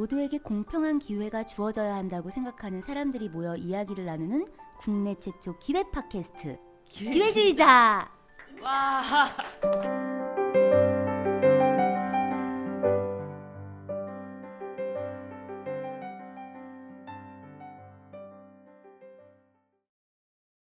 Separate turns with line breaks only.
모두에게 공평한 기회가 주어져야 한다고 생각하는 사람들이 모여 이야기를 나누는 국내 최초 기회 팟캐스트 기회주의자.
와.